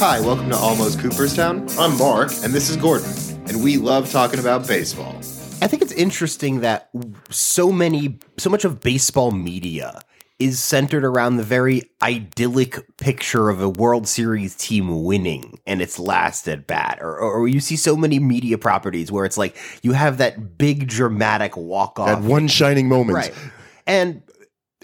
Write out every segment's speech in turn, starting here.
Hi, welcome to Almost Cooperstown. I'm Mark, and this is Gordon, and we love talking about baseball. I think it's interesting that so many, so much of baseball media is centered around the very idyllic picture of a World Series team winning and its last at bat. Or, or you see so many media properties where it's like you have that big dramatic walk off. That one shining moment. Right. And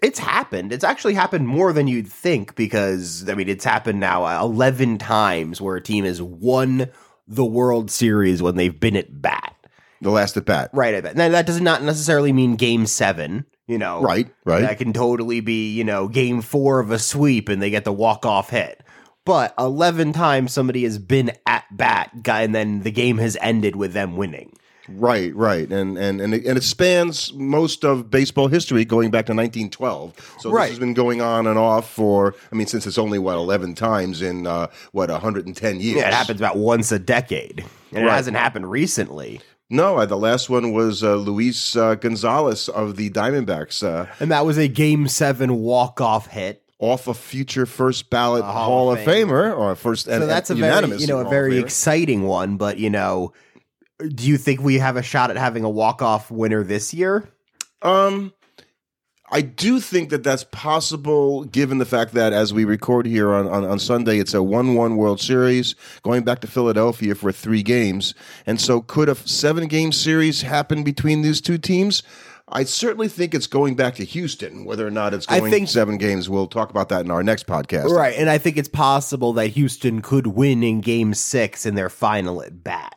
it's happened. It's actually happened more than you'd think because, I mean, it's happened now uh, 11 times where a team has won the World Series when they've been at bat. The last at bat. Right at bat. Now, that does not necessarily mean game seven. You know, Right, right. That can totally be, you know, game four of a sweep and they get the walk off hit. But 11 times somebody has been at bat, guy, and then the game has ended with them winning. Right, right, and and and it, and it spans most of baseball history, going back to 1912. So Right. this has been going on and off for, I mean, since it's only what 11 times in uh, what 110 years. Yeah, it happens about once a decade. And it hasn't happened recently. No, uh, the last one was uh, Luis uh, Gonzalez of the Diamondbacks, uh, And that was a game seven walk off hit. off a future first ballot A Hall, of Famer, or first So and, that's a and very, you know, a Hall very Famer. exciting one. But, you know, do you think we have a shot at having a walk off winner this year? Um, I do think that that's possible, given the fact that as we record here on, on, on Sunday, it's a one-one World Series going back to Philadelphia for three games, and so could a seven-game series happen between these two teams? I certainly think it's going back to Houston. Whether or not it's going I think- seven games, we'll talk about that in our next podcast. Right. And I think it's possible that Houston could win in game six in their final at bat.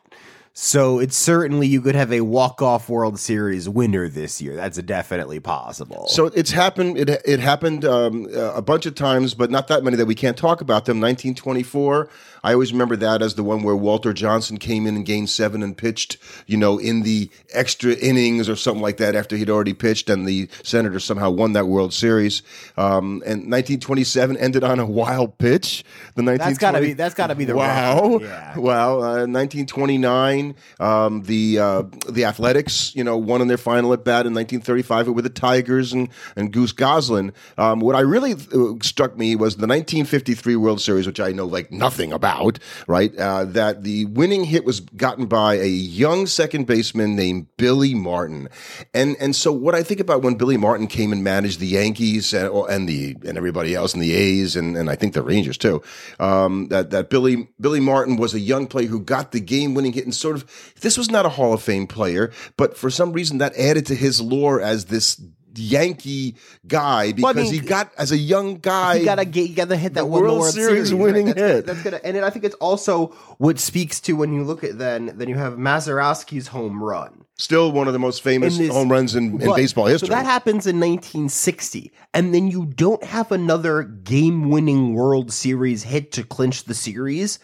So it's certainly you could have a walk off World Series winner this year. That's definitely possible. So it's happened. It it happened um, uh, a bunch of times, but not that many that we can't talk about them. 1924. I always remember that as the one where Walter Johnson came in in Game Seven and pitched, you know, in the extra innings or something like that after he'd already pitched, and the Senators somehow won that World Series. Um, and 1927 ended on a wild pitch. The 1920, That's gotta be- that's gotta be the wow, yeah. wow. Uh, 1929, um, the uh, the Athletics, you know, won in their final at bat in 1935 with the Tigers and and Goose Goslin. Um, what I really uh, struck me was the 1953 World Series, which I know like nothing about. Right, uh, that the winning hit was gotten by a young second baseman named Billy Martin, and and so what I think about when Billy Martin came and managed the Yankees and, and the and everybody else and the A's and, and I think the Rangers too, um, that that Billy Billy Martin was a young player who got the game winning hit and sort of this was not a Hall of Fame player, but for some reason that added to his lore as this Yankee guy because Well, I mean, he got as a young guy. you gotta get, you gotta hit that World World Series Series, winning right? That's hit. That's gonna, and I think it's also what speaks to when you look at then then you have Mazeroski's home run. still one of the most famous this- home runs in, in But- baseball history. So that happens in 1960, and then you don't have another game-winning World Series hit to clinch the series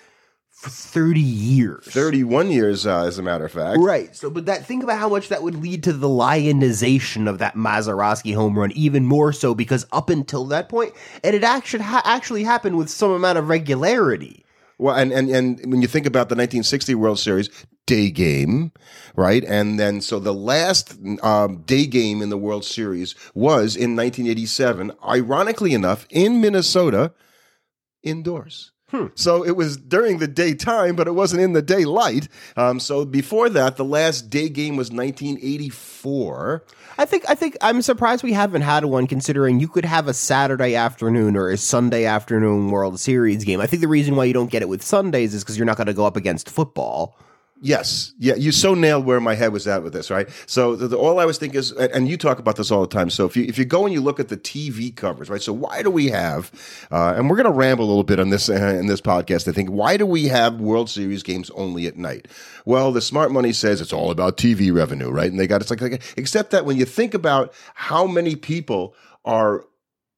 for 30 years. 31 years, uh, as a matter of fact. Right. So, but that think about how much that would lead to the lionization of that Mazeroski home run, even more so because up until that point, and it actually ha- actually happened with some amount of regularity. Well, and, and, and when you think about the 1960 World Series, day game, right? And then, so the last um, day game in the World Series was in 1987, ironically enough, in Minnesota, indoors. So it was during the daytime, but it wasn't in the daylight. Um, so before that, the last day game was 1984. I think I think I'm surprised we haven't had one considering you could have a Saturday afternoon or a Sunday afternoon World Series game. I think the reason why you don't get it with Sundays is because you're not going to go up against football. Yes, yeah, you so nailed where my head was at with this, right? So the, the, all I was thinking is, and you talk about this all the time. So if you if you go and you look at the TV covers, right? So why do we have? Uh, and we're going to ramble a little bit on this uh, in this podcast. I think why do we have World Series games only at night? Well, the smart money says it's all about TV revenue, right? And they got it's like, like except that when you think about how many people are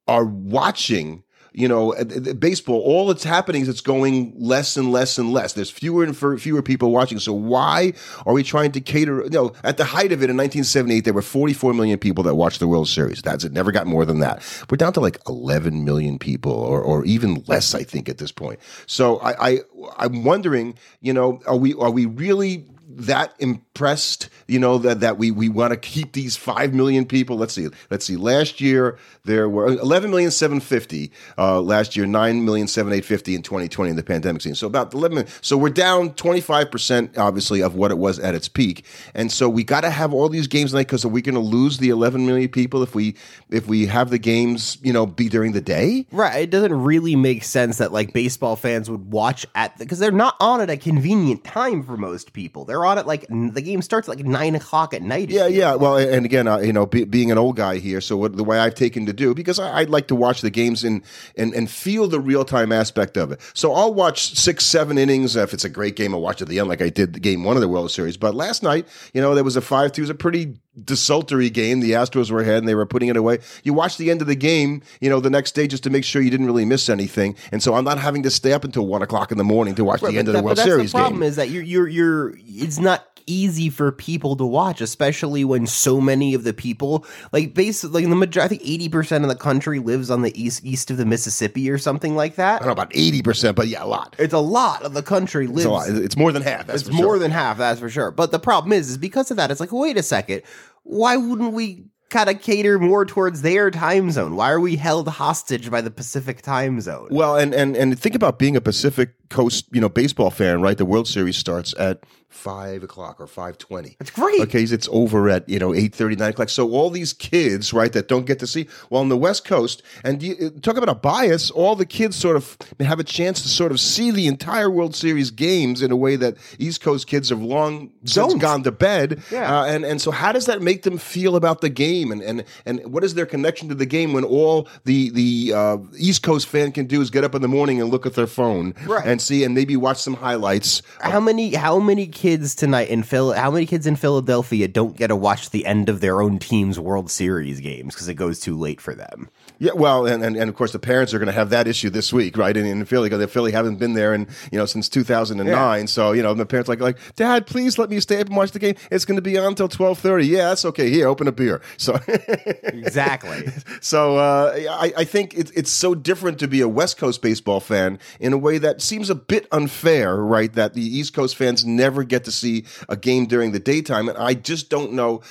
are watching you know, uh, baseball, all that's happening is it's going less and less and less. There's fewer and fewer people watching. So why are we trying to cater? You know, at the height of it in 1978, there were 44 million people that watched the World Series. That's it. Never got more than that. We're down to like 11 million people, or or even less, I think, at this point. So I, I I'm wondering, you know, are we are we really that pressed, you know, that, that we, we want to keep these 5 million people. Let's see. Let's see. Last year, there were 11 million 750. Uh, last year, 9 million 7850 in 2020 in the pandemic scene. So about 11 million. So we're down 25%, obviously, of what it was at its peak. And so we got to have all these games tonight because are we going to lose the 11 million people if we if we have the games, you know, be during the day? Right. It doesn't really make sense that like baseball fans would watch at because they're not on at a convenient time for most people. They're on at like the game starts like nine o'clock at night. Yeah, yeah. Well, and again, uh, you know, be, being an old guy here, so what, the way I've taken to do because I, I'd like to watch the games and and and feel the real time aspect of it. So I'll watch six, seven innings if it's a great game. I'll watch at the end, like I did the game one of the World Series. But last night, you know, there was a five two. It was a pretty desultory game. The Astros were ahead and they were putting it away. You watch the end of the game, you know, the next day just to make sure you didn't really miss anything. And so I'm not having to stay up until one o'clock in the morning to watch Right, the end of the World Series the problem game. is that you're you're you're it's not easy for people to watch, especially when so many of the people like basically like the majority, I think eighty percent of the country lives on the east east of the Mississippi or something like that. I don't know about eighty percent, but yeah, a lot. It's a lot of the country lives It's. It's more than half. It's more sure. than half, that's for sure. But the problem is, is because of that, it's like, wait a second, why wouldn't we kind of cater more towards their time zone? Why are we held hostage by the Pacific time zone? Well, and and and think about being a Pacific Coast, you know, baseball fan, right? The World Series starts at five o'clock or five twenty. It's great. Okay, it's over at you know eight thirty nine o'clock. So all these kids, right, that don't get to see. Well, on the West Coast, and you, talk about a bias. All the kids sort of have a chance to sort of see the entire World Series games in a way that East Coast kids have long since gone to bed. Yeah. Uh, and and so how does that make them feel about the game? And and and what is their connection to the game when all the the uh, East Coast fan can do is get up in the morning and look at their phone Right. and see and maybe watch some highlights. how many how many kids tonight in Phil how many kids in Philadelphia don't get to watch the end of their own team's World Series games because it goes too late for them? Yeah, well, and, and, and of course the parents are going to have that issue this week, right? In, in Philly, because Philly haven't been there in you know since two thousand and nine. So you know the parents like like Dad, please let me stay up and watch the game. It's going to be on until twelve thirty. Yeah, that's okay. Here, open a beer. So. Exactly. So uh, I, I think it, it's so different to be a West Coast baseball fan in a way that seems a bit unfair, right? That the East Coast fans never get to see a game during the daytime, and I just don't know.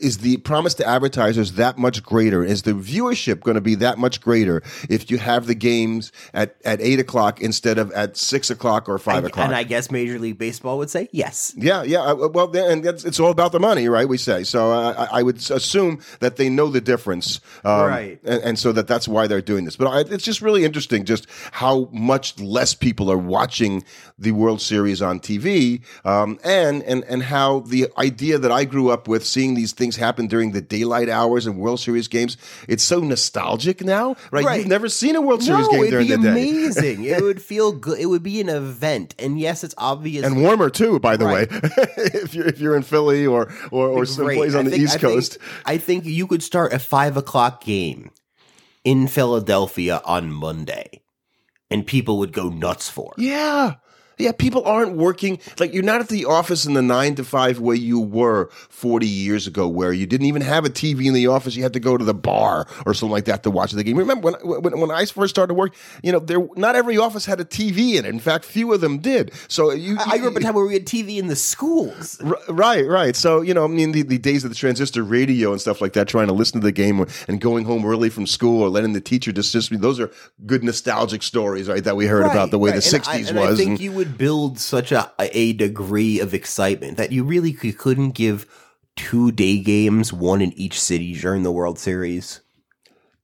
Is the promise to advertisers that much greater? Is the viewership going to be that much greater if you have the games at, at eight o'clock instead of at six o'clock or five o'clock? and I guess Major League Baseball would say yes. Yeah, yeah. uh, Well, and that's, it's all about the money, right? We say so. Uh, I I would assume that they know the difference, um, Right. And, and so that that's why they're doing this. But I, it's just really interesting, just how much less people are watching the World Series on TV, um, and and and how the idea that I grew up with, seeing these things happen during the daylight hours and World Series games, it's so nostalgic now, right? Right. You've never seen a World Series no, game it'd during the day. amazing. it would feel good. It would be an event, and yes, it's obvious. and warmer too, by the Right. way. if you're if you're in Philly or or, or someplace on I the think- East I think- Coast, I think you could start a five o'clock game in Philadelphia on Monday, and people would go nuts for. it. yeah. Yeah, people aren't working like you're not at the office in the nine to five way you were 40 years ago, where you didn't even have a TV in the office. You had to go to the bar or something like that to watch the game. Remember when when, when I first started work, you know, there not every office had a TV in it. In fact, few of them did. So you, I grew up in a time where we had TV in the schools. R- Right, right. So you know, I mean, the, the days of the transistor radio and stuff like that, trying to listen to the game and going home early from school or letting the teacher dismiss me. Those are good nostalgic stories, right? That we heard about the way right. the And I- '60s and was. I think and- you would build such a a degree of excitement that you really could, couldn't give two day games, one in each city during the World Series.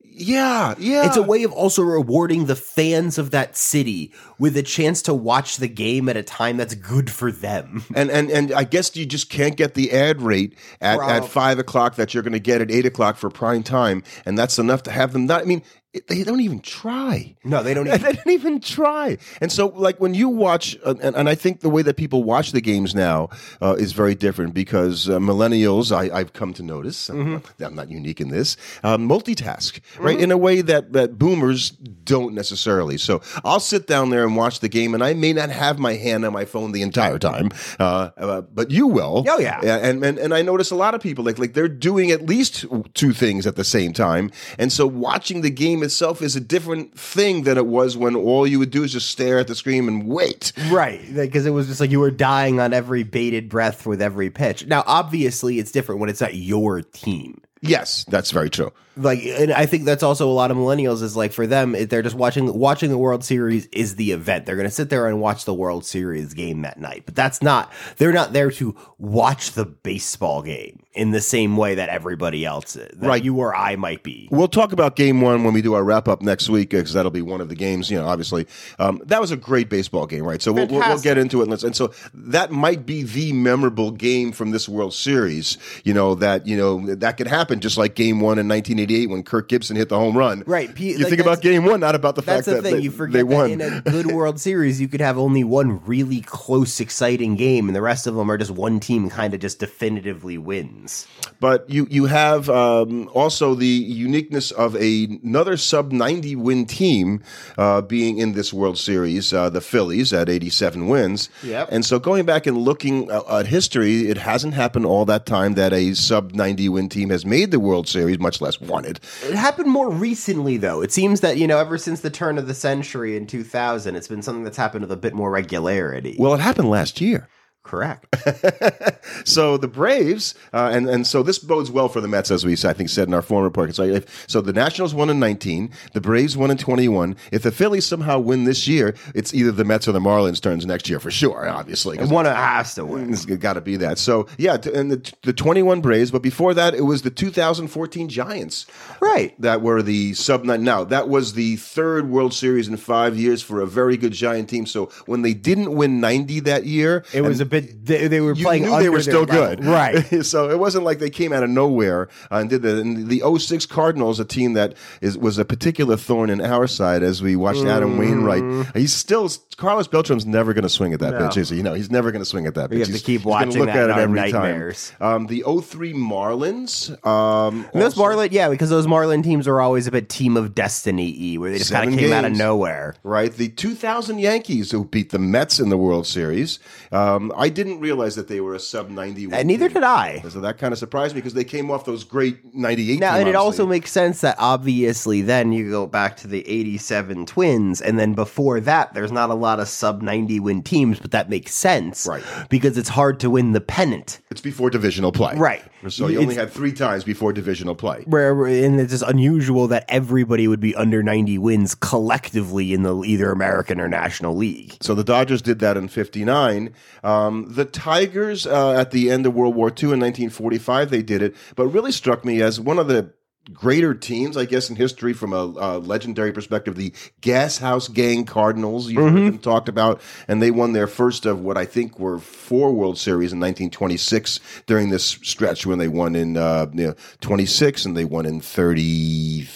yeah, yeah. It's a way of also rewarding the fans of that city with a chance to watch the game at a time that's good for them. and and and I guess you just can't get the ad rate at, Bro. at five o'clock that you're going to get at eight o'clock for prime time, and that's enough to have them not. I mean, they don't even try. No, they don't they even. didn't even try. And so, like when you watch, uh, and, and I think the way that people watch the games now uh, is very different because uh, millennials, I, I've come to notice, I'm not unique in this, uh, multitask, right, in a way that, that boomers don't necessarily. So I'll sit down there and watch the game, and I may not have my hand on my phone the entire time, uh, uh, but you will. Oh, yeah. And, and and I notice a lot of people like like they're doing at least two things at the same time, and so watching the game game itself is a different thing than it was when all you would do is just stare at the screen and wait. Right, because it was just like you were dying on every bated breath with every pitch. Now, obviously, it's different when it's not your team. Yes, that's very true. Like, and I think that's also a lot of millennials is like for them, it- they're just watching watching the World Series is the event. They're going to sit there and watch the World Series game that night, but that's not. They're not there to watch the baseball game in the same way that everybody else is. that Right. you or I might be. We'll talk about game one when we do our wrap up next week because that'll be one of the games. You know, obviously, um, that was a great baseball game, right? So we'll, we'll, we'll get into it. And, let's, and so that might be the memorable game from this World Series. You know that you know that could happen just like Game One in 1988 when Kirk Gibson hit the home run. Right, P- You like, think about Game One, not about the fact the that thing. they, you forget that won. in a good World Series, you could have only one really close, exciting game, and the rest of them are just one team kind of just definitively wins. But you you have um, also the uniqueness of a, another sub ninety win team uh, being in this World Series, uh, the Phillies at eighty seven wins. Yep. And so going back and looking at, at history, it hasn't happened all that time that a sub ninety win team has made the World Series, much less it. It happened more recently, though. It seems that you know, ever since the turn of the century in 2000, it's been something that's happened with a bit more regularity. Well, it happened last year. Correct. So the Braves, uh, and and so this bodes well for the Mets, as we I think said in our former report. So, if, so the Nationals won in 19, the Braves won in 21. If the Phillies somehow win this year, it's either the Mets or the Marlins turns next year for sure, Obviously, And one has to win. It's got to be that. So yeah, t- and the, the 21 Braves, but before that, it was the 2014 Giants Right. that were the sub nine. Now that was the third World Series in five years for a very good Giant team. So when they didn't win 90 that year, It was a bit. They, they were you playing. knew they were still good, right? so it wasn't like they came out of nowhere and did that. And the 06 Cardinals, a team that is was a particular thorn in our side as we watched Adam Mm. Wainwright. He's still Carlos Beltran's never going to swing at that pitch, is he? You know, he's never going to swing at that pitch. You have to keep watching look that at it every nightmares. time. Um, the 03 Marlins. Um, those Marlin, yeah, because those Marlin teams are always a bit team of destiny y, where they just kind of came out of nowhere. right? The 2000 Yankees who beat the Mets in the World Series. Um, I didn't realize that they were a sub 90. And neither did I. So that kind of surprised me because they came off those great 98 Now, team, and it also makes sense that obviously then you go back to the 87 Twins, and then before that, there's not a lot of sub 90 win teams, but that makes sense. Right. Because it's hard to win the pennant. It's before divisional play. Right. So you only It's- had three times before divisional play. Where, and it's just unusual that everybody would be under 90 wins collectively in the either American or National League. So the Dodgers did that in 59. Um, the Tigers, uh, at the end of World War II in 1945, they did it. But really struck me as one of the greater teams, I guess, in history from a uh, legendary perspective, the Gas House Gang Cardinals. You've heard them talked about. And they won their first of what I think were four World Series in 1926 during this stretch when they won in uh, you know, 26 and they won in 30.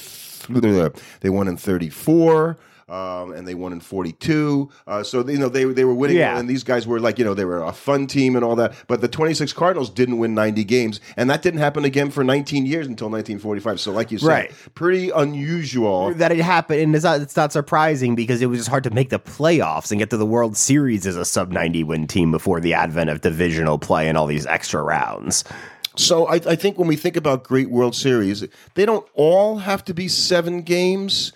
They won in 34. Um, and they won in 42. Uh, so, you know, they, they were winning. Yeah. And these guys were like, you know, they were a fun team and all that. But the 26 Cardinals didn't win 90 games. And that didn't happen again for 19 years until 1945. So, like you said, Right. pretty unusual. That it happened, and it's not, it's not surprising because it was just hard to make the playoffs and get to the World Series as a sub 90 win team before the advent of divisional play and all these extra rounds. So, I, I think when we think about great World Series, they don't all have to be seven games.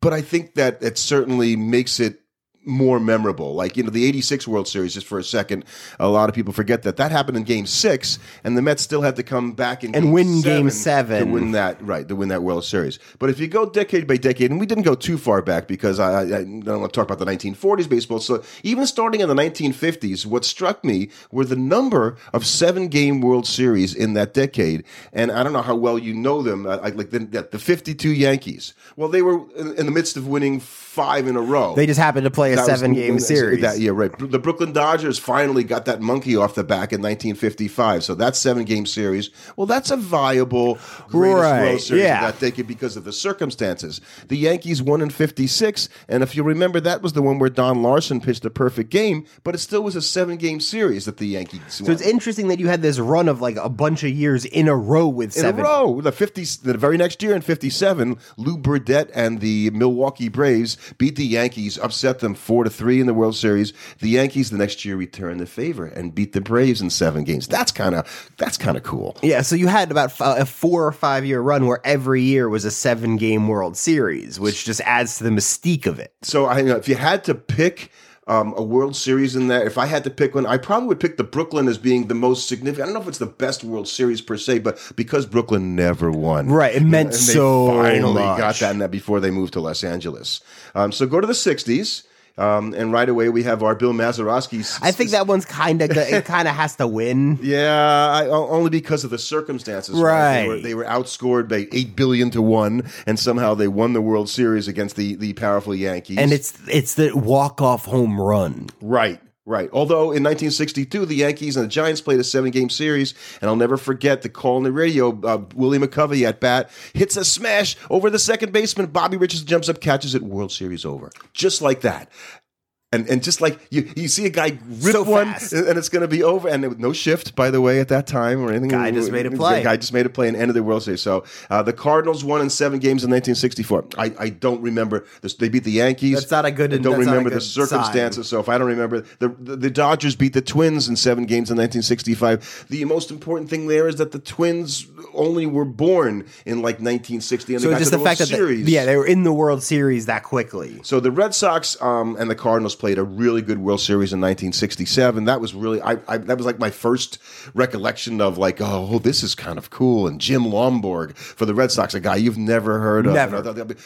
But I think that it certainly makes it more memorable. Like, you know, the 86 World Series, just for a second, a lot of people forget that that happened in game six, and the Mets still had to come back in And game win game seven. to win that, right, to win that World Series. But if you go decade by decade, and we didn't go too far back because I, I, I don't want to talk about the 1940s baseball. So even starting in the 1950s, what struck me were the number of seven game World Series in that decade. And I don't know how well you know them, I, I- like the, the 52 Yankees. Well, they were in, in the midst of winning five in a row. They just happened to play a That was seven game when- series. That, yeah, right. The Brooklyn Dodgers finally got that monkey off the back in 1955. So that's seven game series. Well, that's a viable greatest Right, World Series yeah. that decade because of the circumstances. The Yankees won in 56, and if you remember, that was the one where Don Larsen pitched a perfect game, but it still was a seven game series that the Yankees won. so it's interesting that you had this run of like a bunch of years in a row with in seven. a row. The fifty, the very next year in '57, Lew Burdette and the Milwaukee Braves beat the Yankees, upset them four to three in the World Series. The Yankees the next year returned the favor and beat the Braves in seven games. That's kind of that's kind of cool. Yeah, so you had about a four or five year run where every year was a seven game World Series, which just adds to the mystique of it. So I know if you had to pick um, a World Series in that, if I had to pick one, I probably would pick the Brooklyn as being the most significant. I don't know if it's the best World Series per se, but because Brooklyn never won, Right, it meant and so finally much. got that in that before they moved to Los Angeles. Um, so go to the '60s. Um, and right away we have our Bill Mazeroski. I think that one's kind of it. Kind of has to win. Yeah, I, only because of the circumstances. They were, Right. they were outscored by eight billion to one, and somehow they won the World Series against the the powerful Yankees. And it's it's the walk off home run. Right, right. Although in 1962, the Yankees and the Giants played a seven game series, and I'll never forget the call on the radio. Uh, Willie McCovey at bat hits a smash over the second baseman. Bobby Richards jumps up, catches it. World Series over. Just like that. And, and just like you, you see a guy rip So one, fast. and it's going to be over, and there was no shift, by the way, at that time or anything. Guy just made a play. The guy just made a play and ended the World Series. So uh, the Cardinals won in seven games in 1964. I, I don't remember. This, they beat the Yankees. That's not a good- I don't remember the circumstances. So if I don't remember, the, the the Dodgers beat the Twins in seven games in 1965. The most important thing there is that the Twins only were born in like 1960, and So just the the, fact World that Series. they, yeah they were in the World Series that quickly. So the Red Sox um, and the Cardinals played a really good World Series in 1967. That was really I, I that was like my first recollection of like oh this is kind of cool. And Jim Lonborg for the Red Sox, a guy you've never heard of. Never.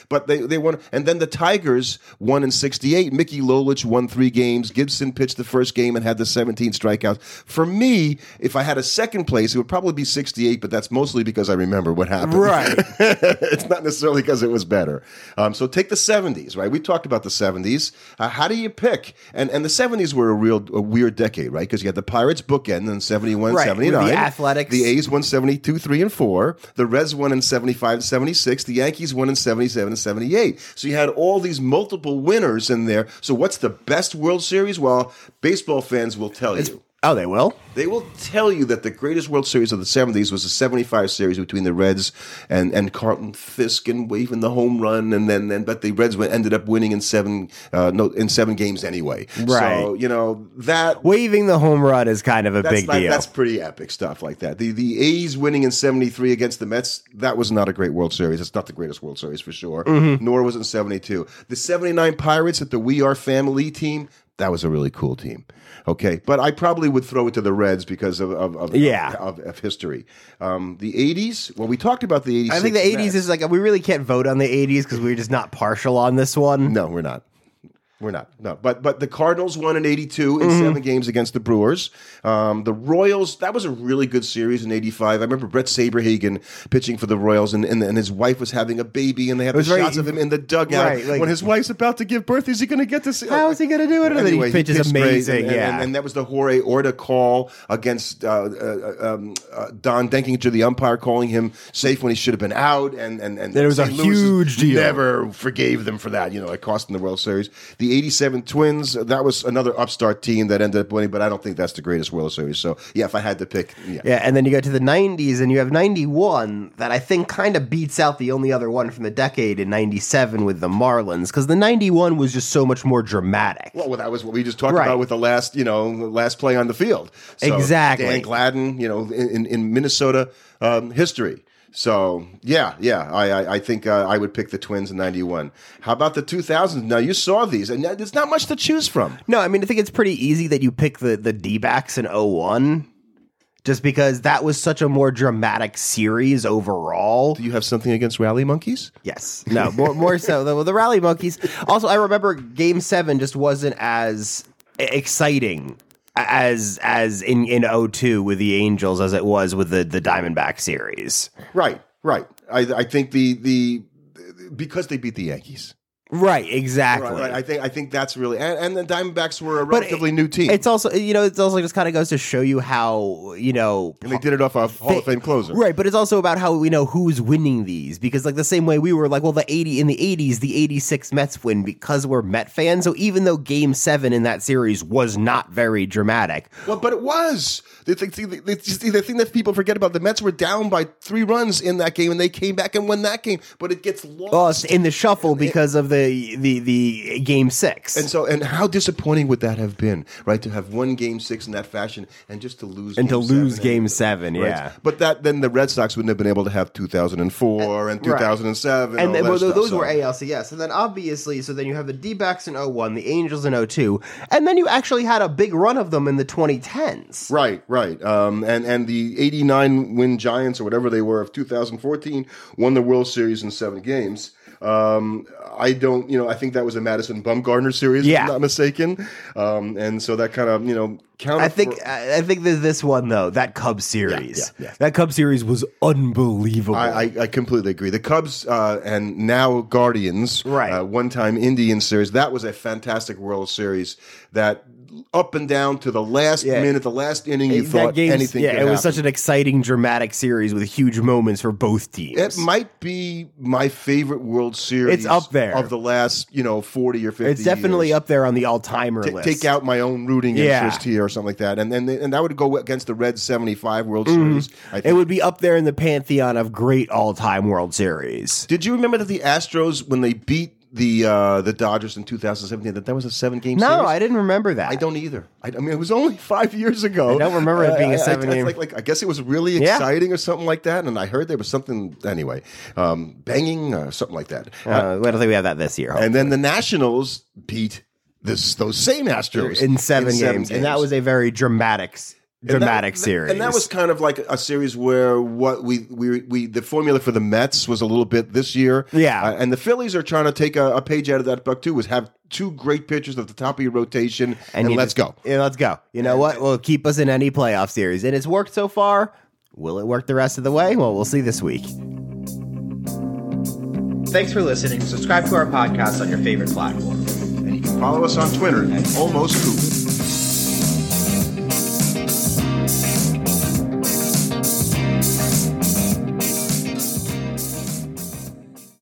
But they they won, and then the Tigers won in '68. Mickey Lolich won three games. Gibson pitched the first game and had the 17 strikeouts. For me, if I had a second place, it would probably be '68. But that's mostly because I remember what happened. Right. it's not necessarily because it was better. Um, so take the 70s, right? We talked about the 70s. Uh, how do you pick? And and the 70s were a real a weird decade, right? Because you had the Pirates bookend in 71, Right, with the 79. Athletics. The A's won 72, 3, and 4. The Reds won in 75, 76. The Yankees won in 77 and 78. So you had all these multiple winners in there. So what's the best World Series? Well, baseball fans will tell you. Oh, they will. They will tell you that the greatest World Series of the 70s was the 75 series between the Reds and, and Carlton Fisk and waving the home run and then, then but the Reds went, ended up winning in seven uh, no in seven games anyway. So, Right. you know, that Waving the home run is kind of a big not- deal. That's pretty epic stuff like that. The the A's winning in 73 against the Mets, that was not a great World Series. It's not the greatest World Series for sure. Mm-hmm. Nor was it in 72. The 79 Pirates at the We Are Family team, that was a really cool team. Okay, but I probably would throw it to the Reds because of of, of, Yeah. of, of history. Um, the 80s, well, we talked about the 80s. I think the 80s is like we really can't vote on the 80s because we're just not partial on this one. No, we're not. We're not. No, but but the Cardinals won in '82 in Mm-hmm. seven games against the Brewers. Um, the Royals that was a really good series in '85. I remember Bret Saberhagen pitching for the Royals, and, and and his wife was having a baby, and they had the very- shots of him in the dugout Right, like- when his wife's about to give birth. Is he going to get to see? How is he gonna do it? Then he pitches amazing, and, and- yeah. and, that was the Jorge Orta call against uh, uh, um, uh, Don Denkinger, the umpire, calling him safe when he should have been out, and and and There was a St. Louis huge deal. Never forgave them for that. You know, it cost them the World Series. The '87 Twins, that was another upstart team that ended up winning, but I don't think that's the greatest World Series. So yeah, if I had to pick, yeah. Yeah, and then you go to the 90s and you have 91 that I think kind of beats out the only other one from the decade in 97 with the Marlins because the 91 was just so much more dramatic. Well, that was what we just talked Right. about with the last, you know, last play on the field. So, Exactly. Dan Gladden, you know, in, in, in Minnesota um, history. So yeah, yeah, I I, I think uh, I would pick the Twins in '91. How about the 2000s? Now you saw these, and there's not much to choose from. No, I mean, I think it's pretty easy that you pick the, the D backs in 01 just because that was such a more dramatic series overall. Do you have something against rally monkeys? Yes. No, more, more so. The, the Rally Monkeys. Also, I remember Game 7 just wasn't as exciting as as in in 02 with the Angels as it was with the the Diamondback series. Right, right. I I think the the because they beat the Yankees. Right, exactly. Right, right. I think I think that's really and, and the Diamondbacks were a relatively it- new team. It's also you know it's also just kind of goes to show you how you know and they did it off a Hall of Fame closer. Right, but it's also about how we know who's winning these because like the same way we were like, well, the eighty in the eighties, the eighty six Mets win because we're Met fans. So even though Game Seven in that series was not very dramatic, Well, but it was. The thing, the, the, the thing that people forget about the Mets were down by three runs in that game, and they came back and won that game. But it gets lost. lost in the shuffle because of the the the the game six. And so, and how disappointing would that have been, right? To have won Game Six in that fashion, and just to lose and to lose seven game and- seven, right? yeah. But that then the Red Sox wouldn't have been able to have 2004 and 2007, and then, well, stuff, those so- were ALCS. And then obviously, so then you have the D backs in 01, the Angels in 02, and then you actually had a big run of them in the 2010s. Right, right. Um, and and the '89 win Giants or whatever they were of 2014 won the World Series in seven games. Um, I don't, you know, I think that was a Madison Bumgarner series, if Yeah. I'm not mistaken. Um, and so that kind of, you know, counted I think for- I think this one though, that Cubs series, yeah, yeah. that Cubs series was unbelievable. I, I, I completely agree. The Cubs uh, and now Guardians, Right. Uh, one-time Indian series. That was a fantastic World Series. That up and down to the last Yeah. minute, the last inning, you thought anything. yeah, it was such an exciting, dramatic series with huge moments for both teams. It might be my favorite World Series. It's up there. of the last, you know, forty or fifty. it's definitely years. up there on the all-timer Ta- list. Take out my own rooting Yeah. interest here or something like that, and then and that would go against the Red seventy five World mm-hmm. Series. I It would be up there in the pantheon of great all-time World Series. Did you remember that the Astros when they beat the uh, the Dodgers in two thousand seventeen that that was a seven game No, series? I didn't remember that. I don't either. I, I mean, it was only five years ago. I don't remember it being a seven I- game- Like, like, I guess it was really Yeah. exciting or something like that. And I heard there was something anyway, um, banging, uh, something like that. Uh, I don't think we have that this year. and then the Nationals beat this those same Astros in seven, games. and that was a very dramatic, s- And that- dramatic that- series. And that was kind of like a series where what we we we the formula for the Mets was a little bit this year. Yeah. Uh, and the Phillies are trying to take a, a page out of that book too. Was have two great pitchers at the top of your rotation, and, you let's just- go. Yeah, let's go. You know what? Will keep us in any playoff series, and it's worked so far. Will it work the rest of the way? Well, we'll see this week. Thanks for listening. Subscribe to our podcast on your favorite platform. And you can follow us on Twitter at Almost Cool.